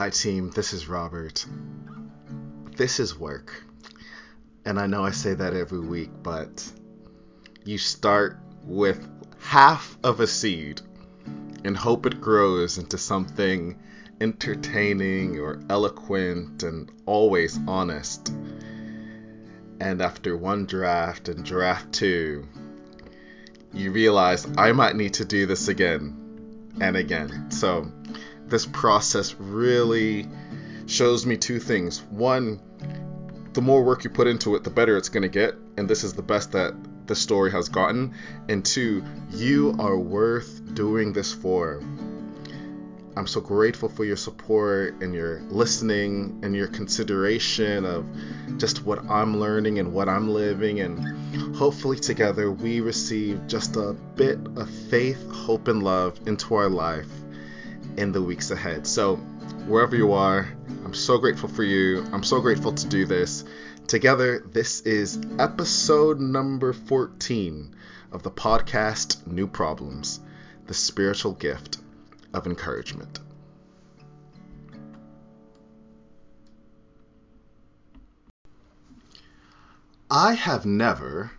Hi, team. This is Robert. This is work. And I know I say that every week, but you start with half of a seed and hope it grows into something entertaining or eloquent and always honest. And after one draft and draft two, you realize I might need to do this again and again. So, this process really shows me two things. One, the more work you put into it, the better it's going to get, and this is the best that the story has gotten. And two, you are worth doing this for. I'm so grateful for your support and your listening and your consideration of just what I'm learning and what I'm living. And hopefully, together, we receive just a bit of faith, hope, and love into our life in the weeks ahead. So, wherever you are, I'm so grateful for you. I'm so grateful to do this. Together, this is episode number 14 of the podcast New Problems The Spiritual Gift of Encouragement. I have never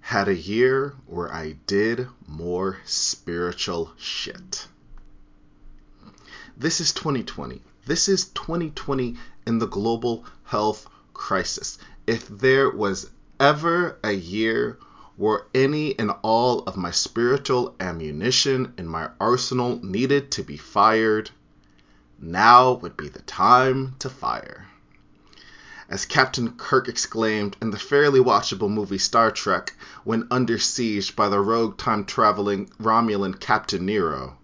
had a year where I did more spiritual shit. This is 2020. This is 2020 in the global health crisis. If there was ever a year where any and all of my spiritual ammunition in my arsenal needed to be fired, now would be the time to fire. As Captain Kirk exclaimed in the fairly watchable movie Star Trek when under siege by the rogue time traveling Romulan Captain Nero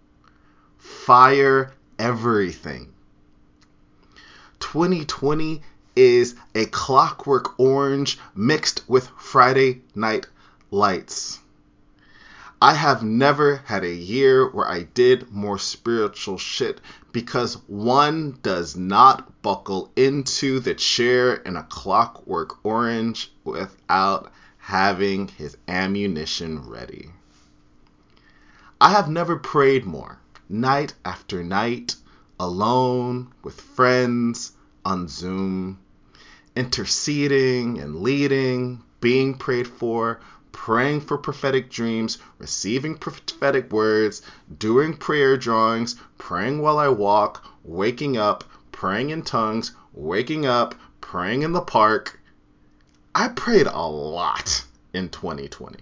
Fire everything. 2020 is a clockwork orange mixed with Friday night lights. I have never had a year where I did more spiritual shit because one does not buckle into the chair in a clockwork orange without having his ammunition ready. I have never prayed more, night after night, alone, with friends, on Zoom, interceding and leading, being prayed for, praying for prophetic dreams, receiving prophetic words, doing prayer drawings, praying while I walk, waking up, praying in tongues, waking up, praying in the park. I prayed a lot in 2020.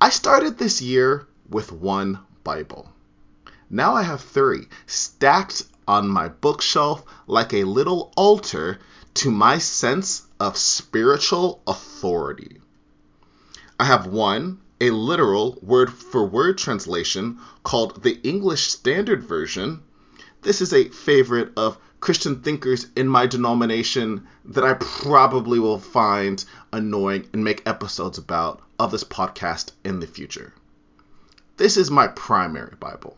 I started this year with one Bible. Now I have three stacked on my bookshelf like a little altar to my sense of spiritual authority. I have one, a literal word for word translation called the English Standard Version. This is a favorite of Christian thinkers in my denomination that I probably will find annoying and make episodes about of this podcast in the future. This is my primary Bible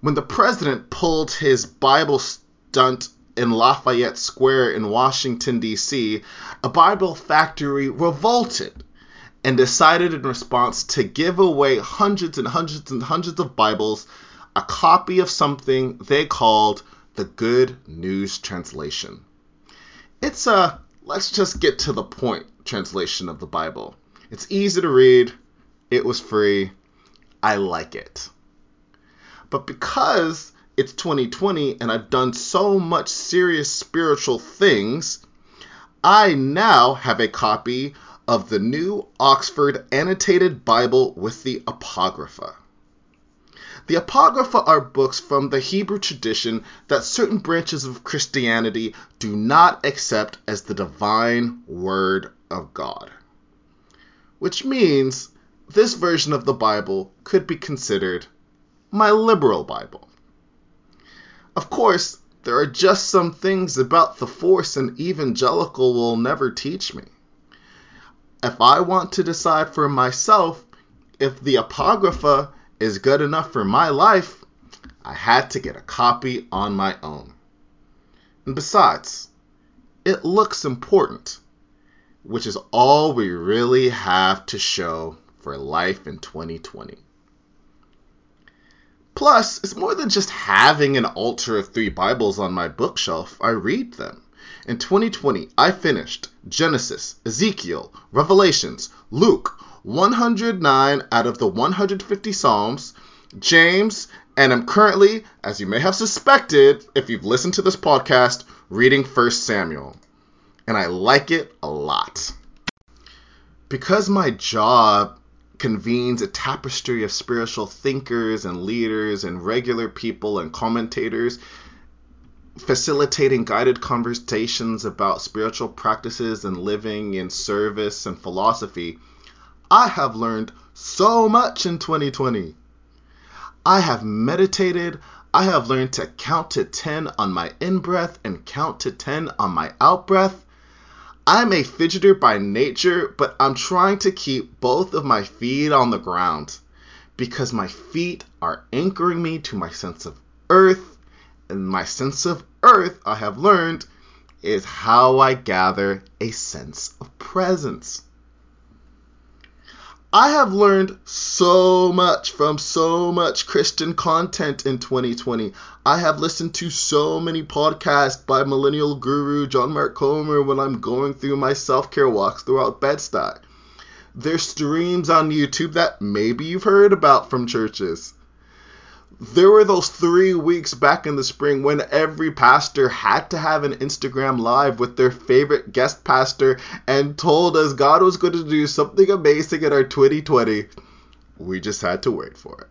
when the president pulled his Bible stunt in Lafayette Square in Washington, D.C., a Bible factory revolted and decided in response to give away hundreds and hundreds and hundreds of Bibles a copy of something they called the Good News Translation. It's a let's just get to the point translation of the Bible. It's easy to read, it was free, I like it. But because it's 2020 and I've done so much serious spiritual things, I now have a copy of the New Oxford Annotated Bible with the Apocrypha. The Apocrypha are books from the Hebrew tradition that certain branches of Christianity do not accept as the divine Word of God. Which means this version of the Bible could be considered my liberal Bible. Of course, there are just some things about the Force an evangelical will never teach me. If I want to decide for myself if the Apocrypha is good enough for my life, I had to get a copy on my own. And besides, it looks important, which is all we really have to show for life in 2020. Plus, it's more than just having an altar of three Bibles on my bookshelf, I read them. In 2020, I finished Genesis, Ezekiel, Revelations, Luke, 109 out of the 150 Psalms, James, and I'm currently, as you may have suspected if you've listened to this podcast, reading 1 Samuel. And I like it a lot. Because my job convenes a tapestry of spiritual thinkers and leaders and regular people and commentators, facilitating guided conversations about spiritual practices and living in service and philosophy, I have learned so much in 2020. I have meditated. I have learned to count to 10 on my in breath and count to 10 on my out breath. I'm a fidgeter by nature, but I'm trying to keep both of my feet on the ground because my feet are anchoring me to my sense of earth, and my sense of earth, I have learned, is how I gather a sense of presence. I have learned so much from so much Christian content in 2020. I have listened to so many podcasts by millennial guru John Mark Comer when I'm going through my self care walks throughout Bed-Stuy. There's streams on YouTube that maybe you've heard about from churches there were those three weeks back in the spring when every pastor had to have an Instagram live with their favorite guest pastor and told us God was going to do something amazing in our 2020. We just had to wait for it.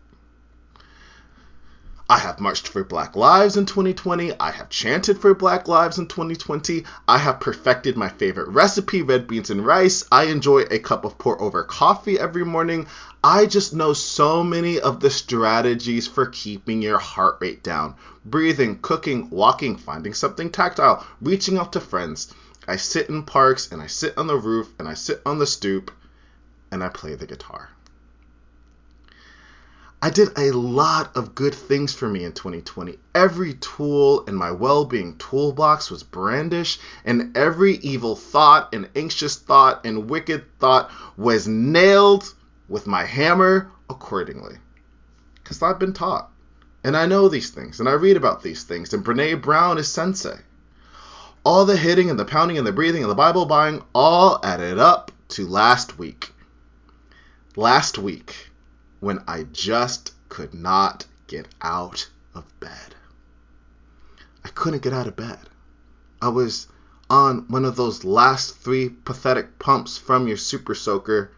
I have marched for Black Lives in 2020. I have chanted for Black Lives in 2020. I have perfected my favorite recipe, red beans and rice. I enjoy a cup of pour over coffee every morning. I just know so many of the strategies for keeping your heart rate down breathing, cooking, walking, finding something tactile, reaching out to friends. I sit in parks and I sit on the roof and I sit on the stoop and I play the guitar. I did a lot of good things for me in 2020. Every tool in my well being toolbox was brandished, and every evil thought and anxious thought and wicked thought was nailed with my hammer accordingly. Because I've been taught, and I know these things, and I read about these things, and Brene Brown is sensei. All the hitting and the pounding and the breathing and the Bible buying all added up to last week. Last week when I just could not get out of bed. I couldn't get out of bed. I was on one of those last three pathetic pumps from your super soaker,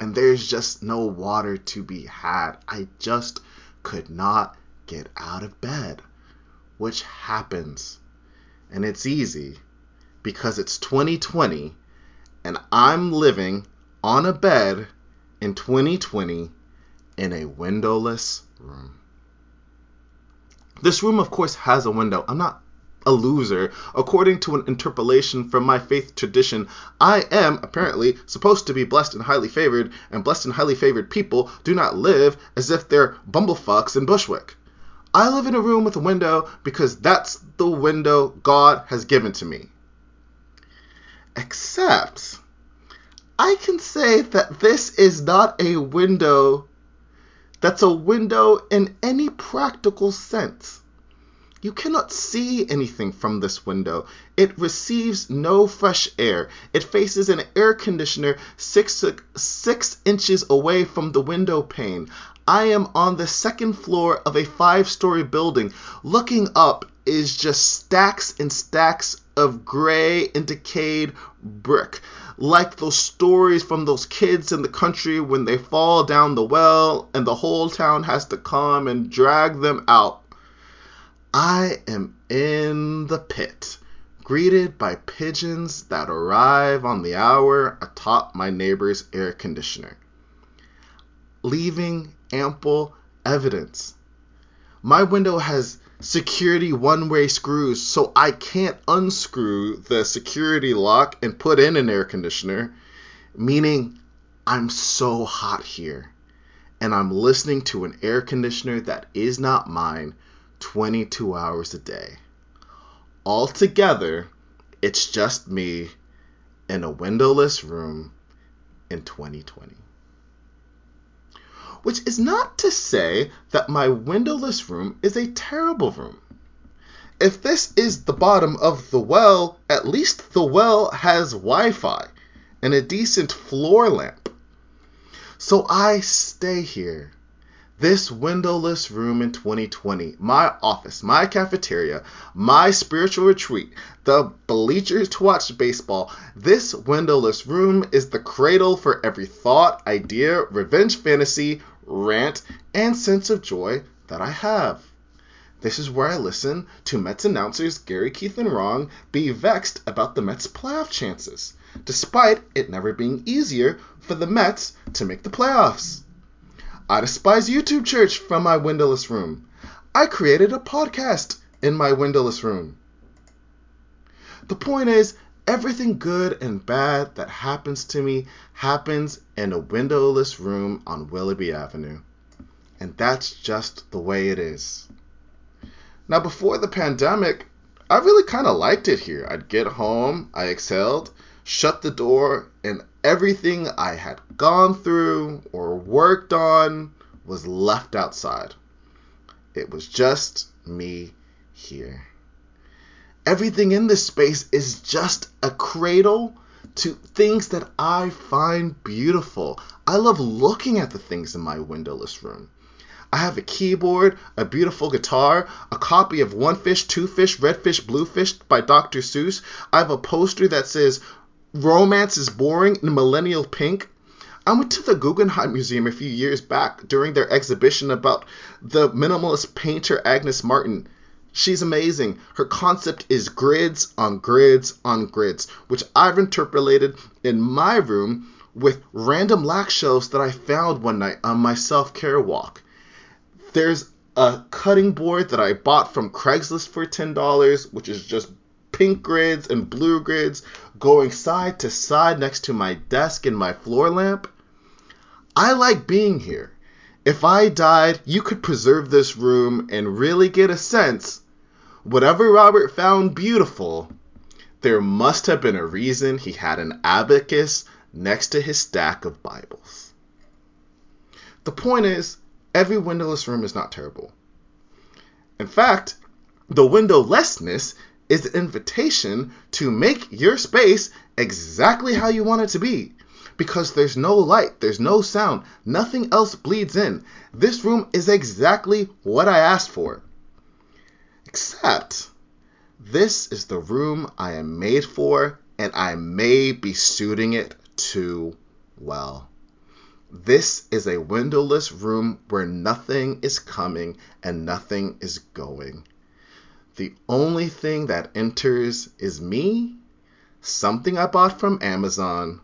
and there's just no water to be had. I just could not get out of bed, which happens. And it's easy because it's 2020 and I'm living on a bed in 2020 in a windowless room. This room, of course, has a window. I'm not a loser. According to an interpolation from my faith tradition, I am apparently supposed to be blessed and highly favored, and blessed and highly favored people do not live as if they're bumblefucks in Bushwick. I live in a room with a window because that's the window God has given to me. Except, I can say that this is not a window that's a window in any practical sense. You cannot see anything from this window. It receives no fresh air. It faces an air conditioner six, six inches away from the window pane. I am on the second floor of a five story building. Looking up is just stacks and stacks of gray and decayed brick like those stories from those kids in the country when they fall down the well and the whole town has to come and drag them out. I am in the pit, greeted by pigeons that arrive on the hour atop my neighbor's air conditioner, leaving ample evidence. My window has security one way screws, so I can't unscrew the security lock and put in an air conditioner, meaning I'm so hot here and I'm listening to an air conditioner that is not mine 22 hours a day. Altogether, it's just me in a windowless room in 2020. Which is not to say that my windowless room is a terrible room. If this is the bottom of the well, at least the well has Wi Fi and a decent floor lamp. So I stay here. This windowless room in 2020, my office, my cafeteria, my spiritual retreat, the bleachers to watch baseball, this windowless room is the cradle for every thought, idea, revenge fantasy, rant, and sense of joy that I have. This is where I listen to Mets announcers Gary Keith and Ron be vexed about the Mets' playoff chances, despite it never being easier for the Mets to make the playoffs. I despise YouTube church from my windowless room. I created a podcast in my windowless room. The point is, everything good and bad that happens to me happens in a windowless room on Willoughby Avenue. And that's just the way it is. Now, before the pandemic, I really kind of liked it here. I'd get home, I exhaled, shut the door, and everything I had gone through or worked on was left outside. It was just me here. Everything in this space is just a cradle to things that I find beautiful. I love looking at the things in my windowless room. I have a keyboard, a beautiful guitar, a copy of One Fish, Two Fish, Red Fish, Blue Fish by Dr. Seuss. I have a poster that says Romance is Boring in Millennial Pink. I went to the Guggenheim Museum a few years back during their exhibition about the minimalist painter Agnes Martin. She's amazing. Her concept is grids on grids on grids, which I've interpolated in my room with random Lack shelves that I found one night on my self care walk. There's a cutting board that I bought from Craigslist for $10, which is just pink grids and blue grids going side to side next to my desk and my floor lamp. I like being here. If I died, you could preserve this room and really get a sense. Whatever Robert found beautiful, there must have been a reason he had an abacus next to his stack of Bibles. The point is, every windowless room is not terrible. In fact, the windowlessness is the invitation to make your space exactly how you want it to be. Because there's no light, there's no sound, nothing else bleeds in. This room is exactly what I asked for. Except, this is the room I am made for, and I may be suiting it too well. This is a windowless room where nothing is coming and nothing is going. The only thing that enters is me, something I bought from Amazon,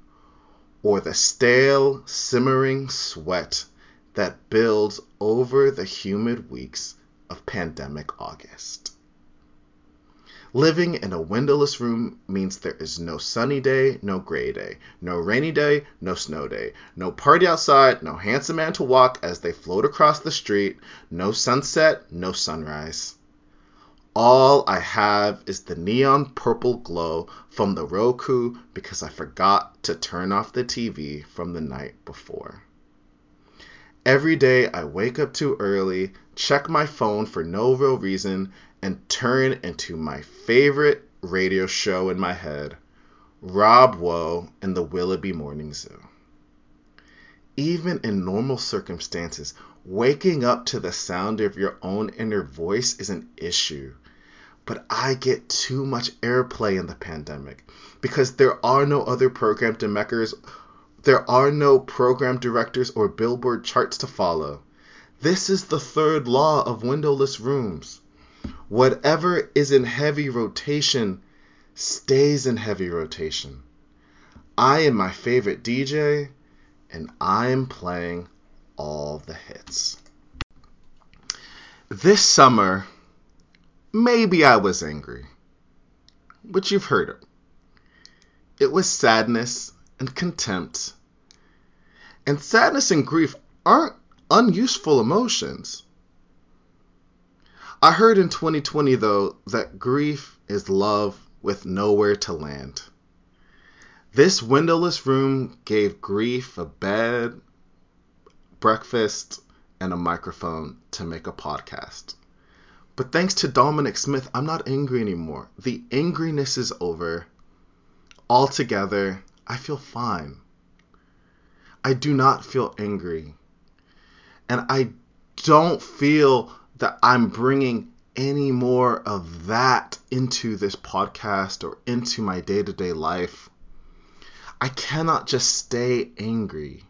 or the stale, simmering sweat that builds over the humid weeks of pandemic August. Living in a windowless room means there is no sunny day, no gray day, no rainy day, no snow day, no party outside, no handsome man to walk as they float across the street, no sunset, no sunrise. All I have is the neon purple glow from the Roku because I forgot to turn off the TV from the night before. Every day I wake up too early, check my phone for no real reason, and turn into my favorite radio show in my head, Rob Woe and the Willoughby Morning Zoo. Even in normal circumstances, waking up to the sound of your own inner voice is an issue. But I get too much airplay in the pandemic because there are no other program makers, there are no program directors or billboard charts to follow. This is the third law of windowless rooms. Whatever is in heavy rotation stays in heavy rotation. I am my favorite DJ, and I am playing all the hits. This summer, maybe I was angry, but you've heard it. It was sadness and contempt. And sadness and grief aren't unuseful emotions. I heard in 2020, though, that grief is love with nowhere to land. This windowless room gave grief a bed, breakfast, and a microphone to make a podcast. But thanks to Dominic Smith, I'm not angry anymore. The angriness is over. Altogether, I feel fine. I do not feel angry. And I don't feel that I'm bringing any more of that into this podcast or into my day to day life. I cannot just stay angry.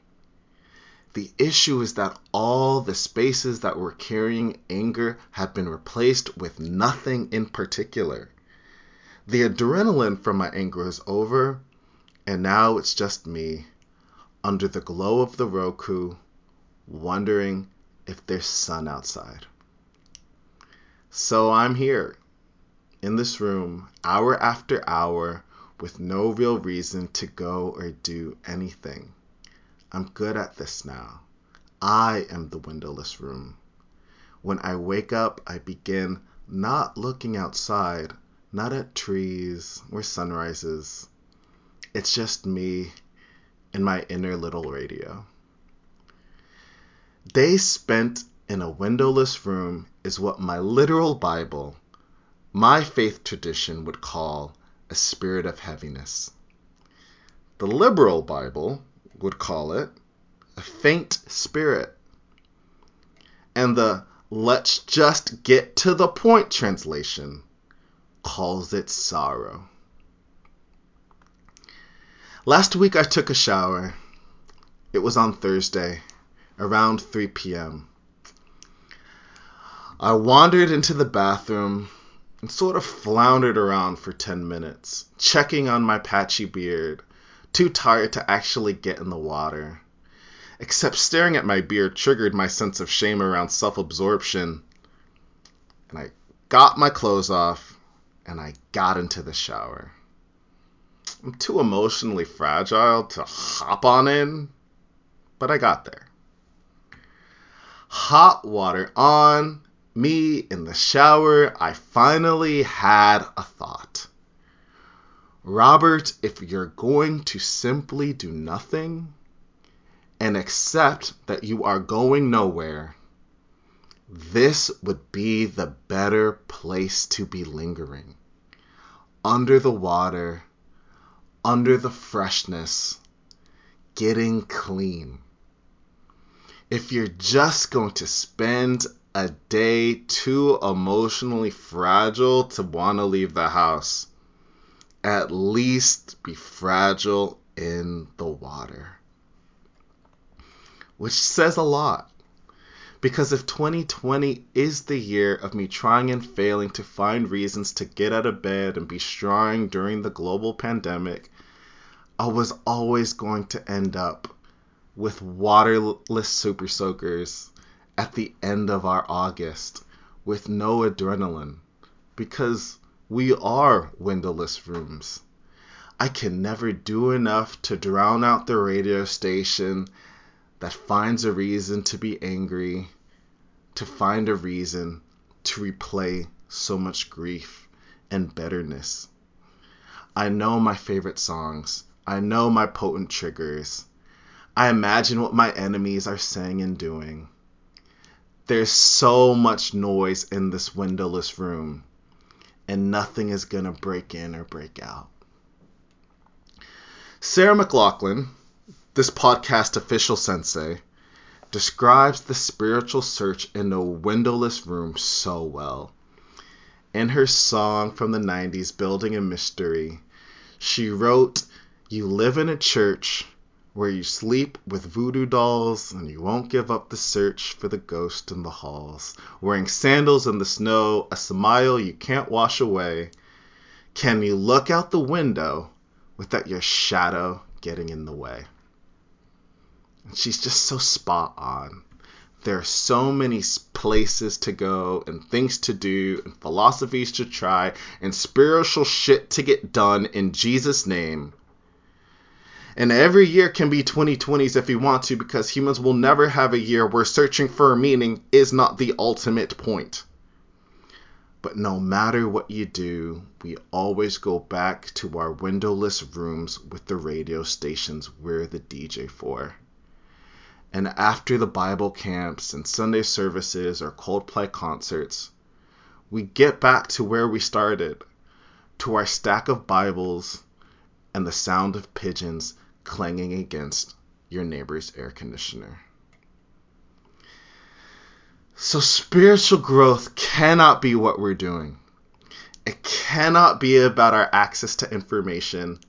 The issue is that all the spaces that were carrying anger have been replaced with nothing in particular. The adrenaline from my anger is over, and now it's just me, under the glow of the Roku, wondering if there's sun outside. So I'm here, in this room, hour after hour, with no real reason to go or do anything. I'm good at this now. I am the windowless room. When I wake up, I begin not looking outside, not at trees or sunrises. It's just me and my inner little radio. Days spent in a windowless room is what my literal Bible, my faith tradition, would call a spirit of heaviness. The liberal Bible would call it a faint spirit. And the let's just get to the point translation calls it sorrow. Last week I took a shower. It was on Thursday, around 3 p.m. I wandered into the bathroom and sort of floundered around for 10 minutes, checking on my patchy beard, too tired to actually get in the water. Except staring at my beard triggered my sense of shame around self absorption. And I got my clothes off and I got into the shower. I'm too emotionally fragile to hop on in, but I got there. Hot water on, me in the shower, I finally had a thought. Robert, if you're going to simply do nothing and accept that you are going nowhere, this would be the better place to be lingering. Under the water, under the freshness, getting clean. If you're just going to spend a day too emotionally fragile to want to leave the house. At least be fragile in the water. Which says a lot. Because if 2020 is the year of me trying and failing to find reasons to get out of bed and be strong during the global pandemic, I was always going to end up with waterless super soakers at the end of our August with no adrenaline because we are windowless rooms. I can never do enough to drown out the radio station that finds a reason to be angry, to find a reason to replay so much grief and bitterness. I know my favorite songs. I know my potent triggers. I imagine what my enemies are saying and doing. There's so much noise in this windowless room, and nothing is going to break in or break out. Sarah McLachlan, this podcast official sensei, describes the spiritual search in a windowless room so well. In her song from the 90s, Building a Mystery, she wrote, You live in a church where you sleep with voodoo dolls and you won't give up the search for the ghost in the halls. Wearing sandals in the snow, a smile you can't wash away. Can you look out the window without your shadow getting in the way? And she's just so spot on. There are so many places to go and things to do and philosophies to try and spiritual shit to get done in Jesus' name and every year can be 2020s if you want to, because humans will never have a year where searching for a meaning is not the ultimate point. But no matter what you do, we always go back to our windowless rooms with the radio stations we're the DJ for. and after the Bible camps and Sunday services or Coldplay concerts, we get back to where we started, to our stack of Bibles and the sound of pigeons clanging against your neighbor's air conditioner. So, spiritual growth cannot be what we're doing. It cannot be about our access to information.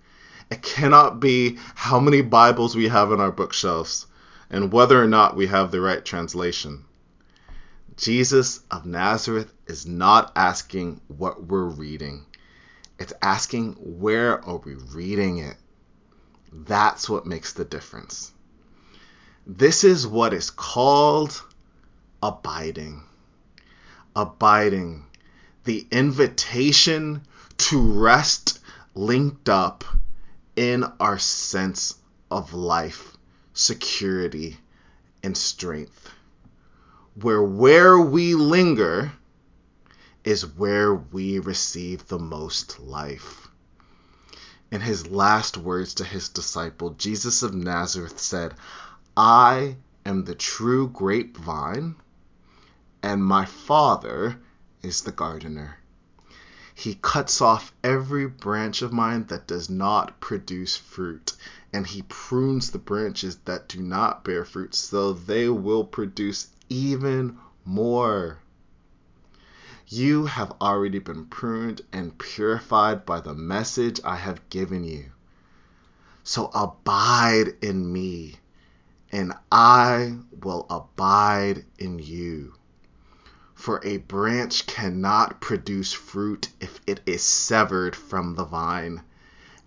It cannot be how many Bibles we have on our bookshelves and whether or not we have the right translation. Jesus of Nazareth is not asking what we're reading. It's asking where are we reading it? That's what makes the difference. This is what is called abiding. Abiding. The invitation to rest linked up in our sense of life security, and strength. Where where we linger is where we receive the most life. In his last words to his disciple, Jesus of Nazareth said, I am the true grapevine, and my Father is the gardener. He cuts off every branch of mine that does not produce fruit, and he prunes the branches that do not bear fruit, so they will produce even more. You have already been pruned and purified by the message I have given you. So abide in me, and I will abide in you. For a branch cannot produce fruit if it is severed from the vine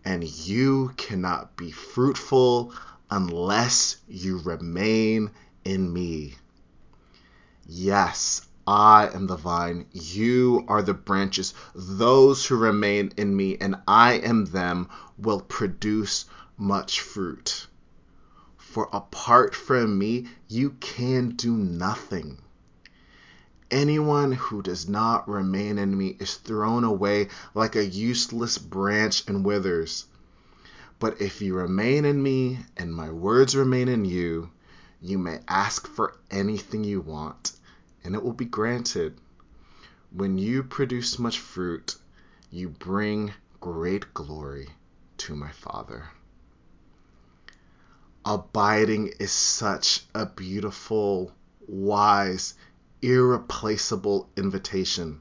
and you cannot be fruitful unless you remain in me. Yes, I am the vine, you are the branches. Those who remain in me and I am them will produce much fruit. For apart from me, you can do nothing. Anyone who does not remain in me is thrown away like a useless branch and withers. But if you remain in me and my words remain in you, you may ask for anything you want, and it will be granted. When you produce much fruit, you bring great glory to my Father. Abiding is such a beautiful, wise, irreplaceable invitation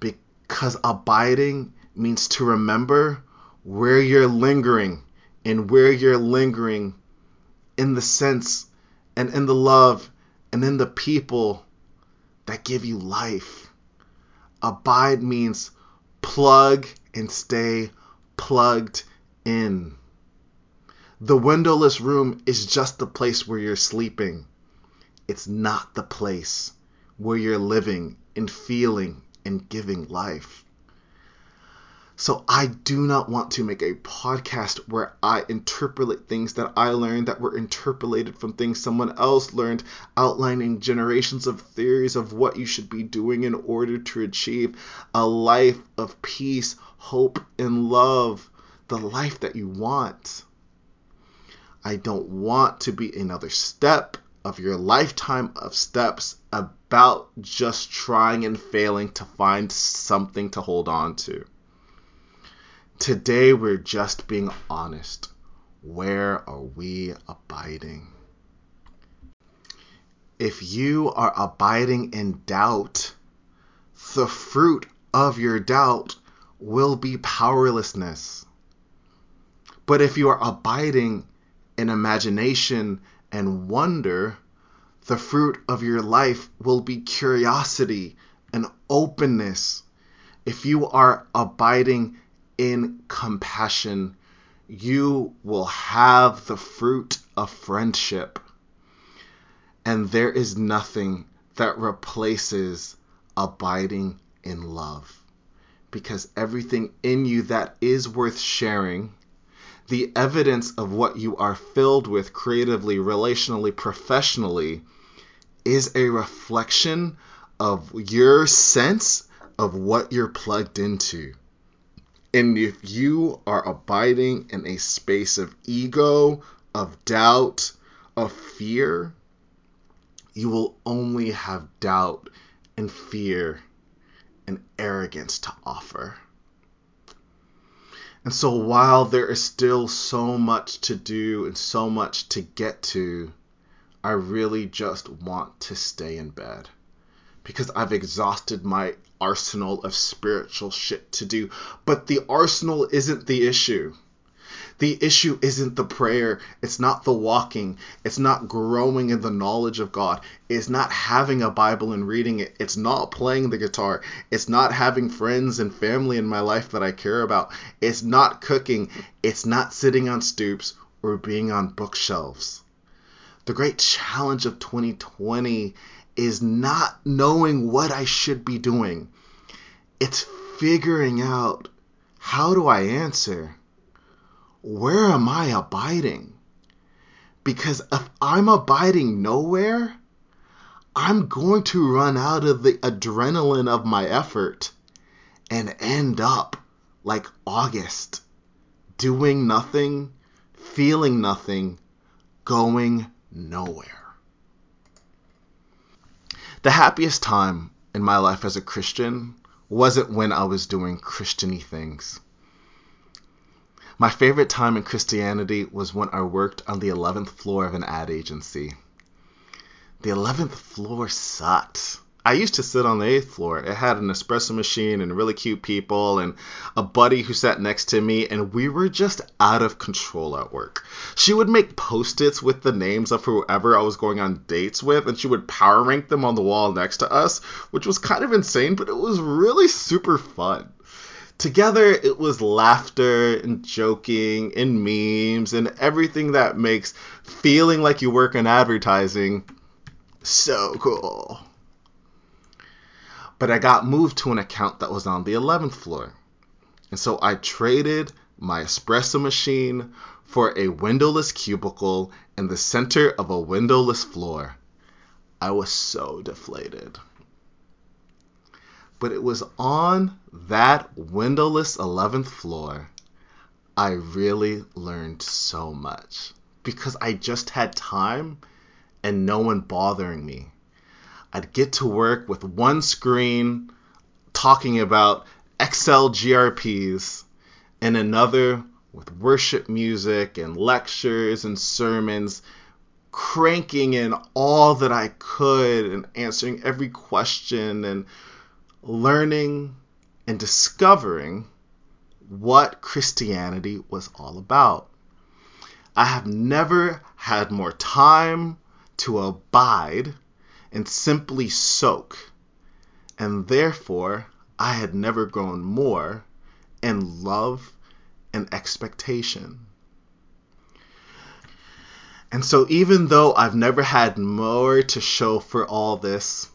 because abiding means to remember where you're lingering and where you're lingering in the sense and in the love and in the people that give you life. Abide means plug and stay plugged in. The windowless room is just the place where you're sleeping it's not the place where you're living and feeling and giving life. So I do not want to make a podcast where I interpolate things that I learned that were interpolated from things someone else learned, outlining generations of theories of what you should be doing in order to achieve a life of peace, hope, and love, the life that you want. I don't want to be another step of your lifetime of steps about just trying and failing to find something to hold on to. Today, we're just being honest. Where are we abiding? If you are abiding in doubt, the fruit of your doubt will be powerlessness. But if you are abiding in imagination and wonder, the fruit of your life will be curiosity and openness. If you are abiding in compassion, you will have the fruit of friendship. And there is nothing that replaces abiding in love. Because everything in you that is worth sharing the evidence of what you are filled with creatively, relationally, professionally is a reflection of your sense of what you're plugged into. And if you are abiding in a space of ego, of doubt, of fear, you will only have doubt and fear and arrogance to offer. And so while there is still so much to do and so much to get to, I really just want to stay in bed because I've exhausted my arsenal of spiritual shit to do. But the arsenal isn't the issue. The issue isn't the prayer. It's not the walking. It's not growing in the knowledge of God. It's not having a Bible and reading it. It's not playing the guitar. It's not having friends and family in my life that I care about. It's not cooking. It's not sitting on stoops or being on bookshelves. The great challenge of 2020 is not knowing what I should be doing. It's figuring out how do I answer? where am I abiding? Because if I'm abiding nowhere, I'm going to run out of the adrenaline of my effort and end up like August, doing nothing, feeling nothing, going nowhere. The happiest time in my life as a Christian wasn't when I was doing Christiany things. My favorite time in Christianity was when I worked on the 11th floor of an ad agency. The 11th floor sucked. I used to sit on the 8th floor. It had an espresso machine and really cute people and a buddy who sat next to me, and we were just out of control at work. She would make post its with the names of whoever I was going on dates with, and she would power rank them on the wall next to us, which was kind of insane, but it was really super fun together it was laughter and joking and memes and everything that makes feeling like you work in advertising so cool. But I got moved to an account that was on the 11th floor. And so I traded my espresso machine for a windowless cubicle in the center of a windowless floor. I was so deflated but it was on that windowless 11th floor I really learned so much because I just had time and no one bothering me. I'd get to work with one screen talking about Excel GRPs and another with worship music and lectures and sermons, cranking in all that I could and answering every question and learning and discovering what Christianity was all about. I have never had more time to abide and simply soak, and therefore I had never grown more in love and expectation. And so, even though I've never had more to show for all this,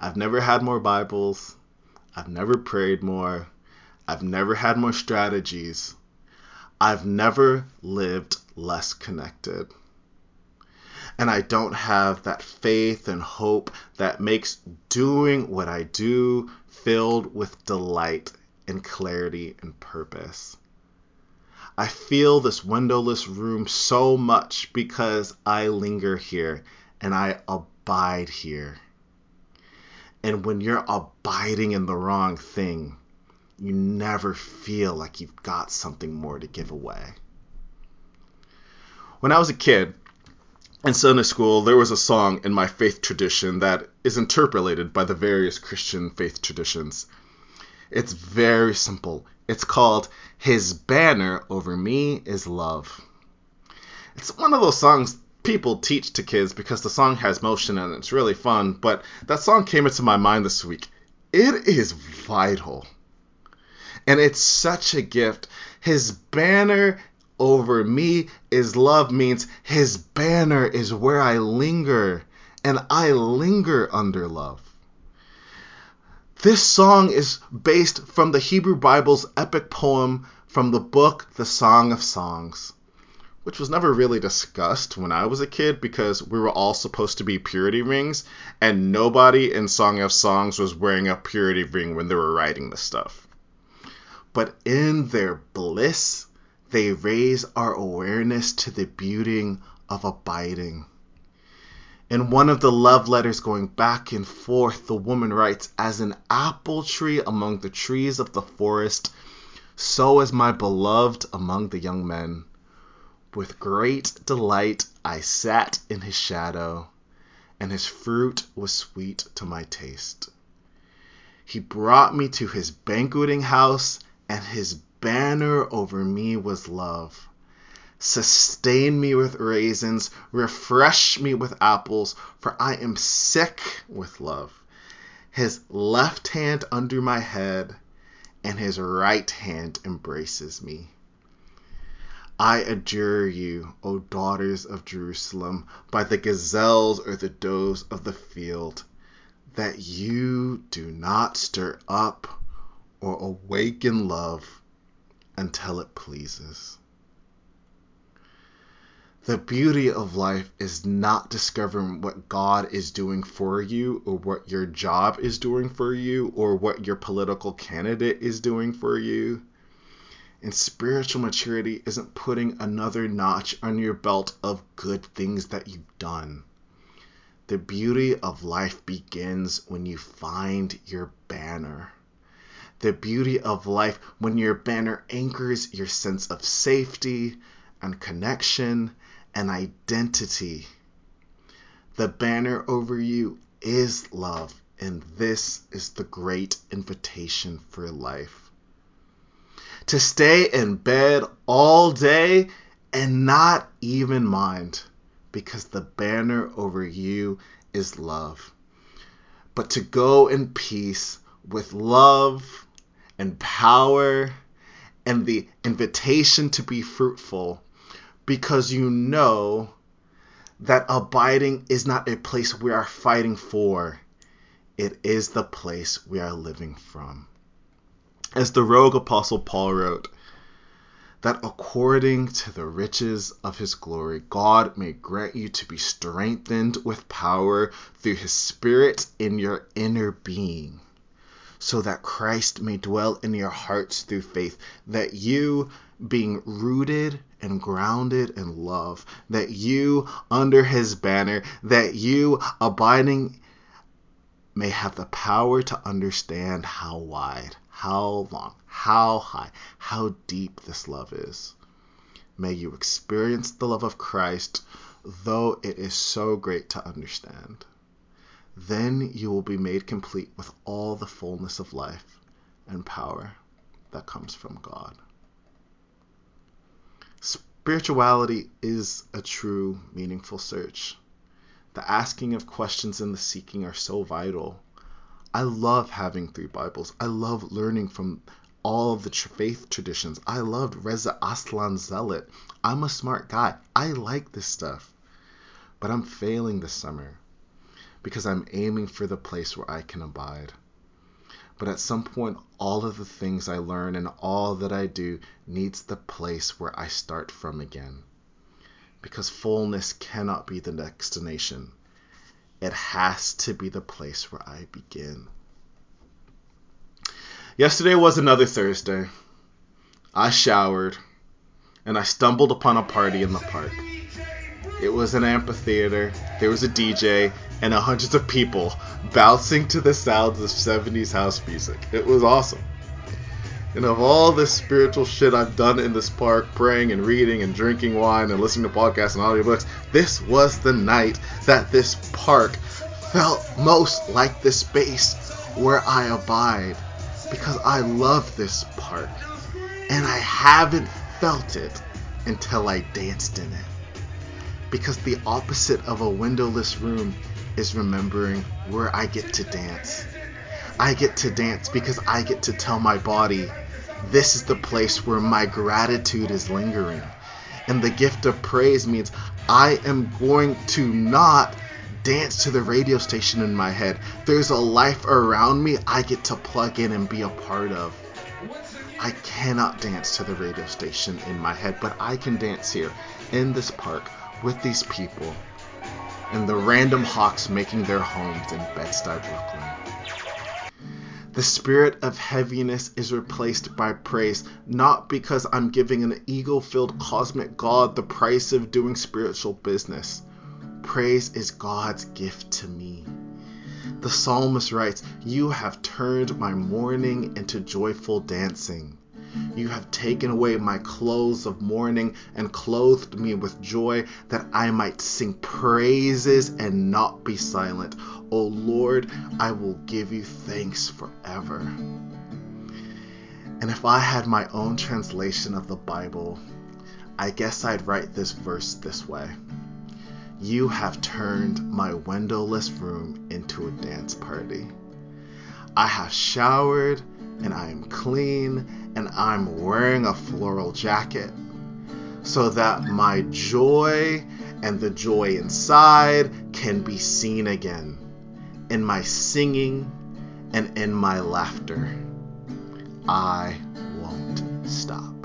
I've never had more Bibles. I've never prayed more. I've never had more strategies. I've never lived less connected. And I don't have that faith and hope that makes doing what I do filled with delight and clarity and purpose. I feel this windowless room so much because I linger here and I abide here. And when you're abiding in the wrong thing, you never feel like you've got something more to give away. When I was a kid, in Sunday school, there was a song in my faith tradition that is interpolated by the various Christian faith traditions. It's very simple. It's called His Banner Over Me is Love. It's one of those songs people teach to kids because the song has motion and it's really fun. But that song came into my mind this week. It is vital. And it's such a gift. His banner over me is love means his banner is where I linger, and I linger under love. This song is based from the Hebrew Bible's epic poem from the book The Song of Songs which was never really discussed when I was a kid because we were all supposed to be purity rings, and nobody in Song of Songs was wearing a purity ring when they were writing the stuff. But in their bliss, they raise our awareness to the beauty of abiding. In one of the love letters going back and forth, the woman writes, As an apple tree among the trees of the forest, so is my beloved among the young men. With great delight I sat in his shadow, and his fruit was sweet to my taste. He brought me to his banqueting house, and his banner over me was love. Sustain me with raisins, refresh me with apples, for I am sick with love. His left hand under my head, and his right hand embraces me. I adjure you, O daughters of Jerusalem, by the gazelles or the does of the field, that you do not stir up or awaken love until it pleases. The beauty of life is not discovering what God is doing for you, or what your job is doing for you, or what your political candidate is doing for you and spiritual maturity isn't putting another notch on your belt of good things that you've done. The beauty of life begins when you find your banner. The beauty of life when your banner anchors your sense of safety and connection and identity. The banner over you is love, and this is the great invitation for life to stay in bed all day and not even mind because the banner over you is love. But to go in peace with love and power and the invitation to be fruitful because you know that abiding is not a place we are fighting for, it is the place we are living from. As the rogue apostle Paul wrote, that according to the riches of his glory, God may grant you to be strengthened with power through his Spirit in your inner being, so that Christ may dwell in your hearts through faith, that you, being rooted and grounded in love, that you, under his banner, that you, abiding, may have the power to understand how wide how long, how high, how deep this love is. May you experience the love of Christ, though it is so great to understand. Then you will be made complete with all the fullness of life and power that comes from God. Spirituality is a true, meaningful search. The asking of questions and the seeking are so vital I love having three Bibles. I love learning from all of the faith traditions. I loved Reza Aslan Zealot. I'm a smart guy. I like this stuff. But I'm failing this summer because I'm aiming for the place where I can abide. But at some point, all of the things I learn and all that I do needs the place where I start from again. Because fullness cannot be the destination it has to be the place where I begin. Yesterday was another Thursday. I showered and I stumbled upon a party in the park. It was an amphitheater, there was a DJ, and hundreds of people bouncing to the sounds of 70s house music. It was awesome. And of all this spiritual shit I've done in this park, praying and reading and drinking wine and listening to podcasts and audiobooks, this was the night that this park felt most like the space where I abide because I love this park and I haven't felt it until I danced in it. Because the opposite of a windowless room is remembering where I get to dance. I get to dance because I get to tell my body this is the place where my gratitude is lingering. And the gift of praise means I am going to not dance to the radio station in my head. There's a life around me I get to plug in and be a part of. I cannot dance to the radio station in my head, but I can dance here in this park with these people and the random hawks making their homes in Bed-Stuy, Brooklyn. The spirit of heaviness is replaced by praise, not because I'm giving an ego filled cosmic God the price of doing spiritual business. Praise is God's gift to me. The psalmist writes, You have turned my mourning into joyful dancing. You have taken away my clothes of mourning and clothed me with joy that I might sing praises and not be silent. O Lord, I will give you thanks forever. And if I had my own translation of the Bible, I guess I'd write this verse this way You have turned my windowless room into a dance party. I have showered and I am clean and I'm wearing a floral jacket so that my joy and the joy inside can be seen again in my singing and in my laughter. I won't stop.